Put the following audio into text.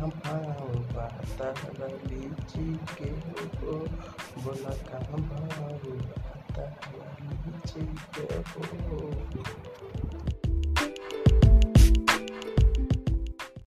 कहाँ भाव बाता के हो बोला का हमारा बाता बीची के हो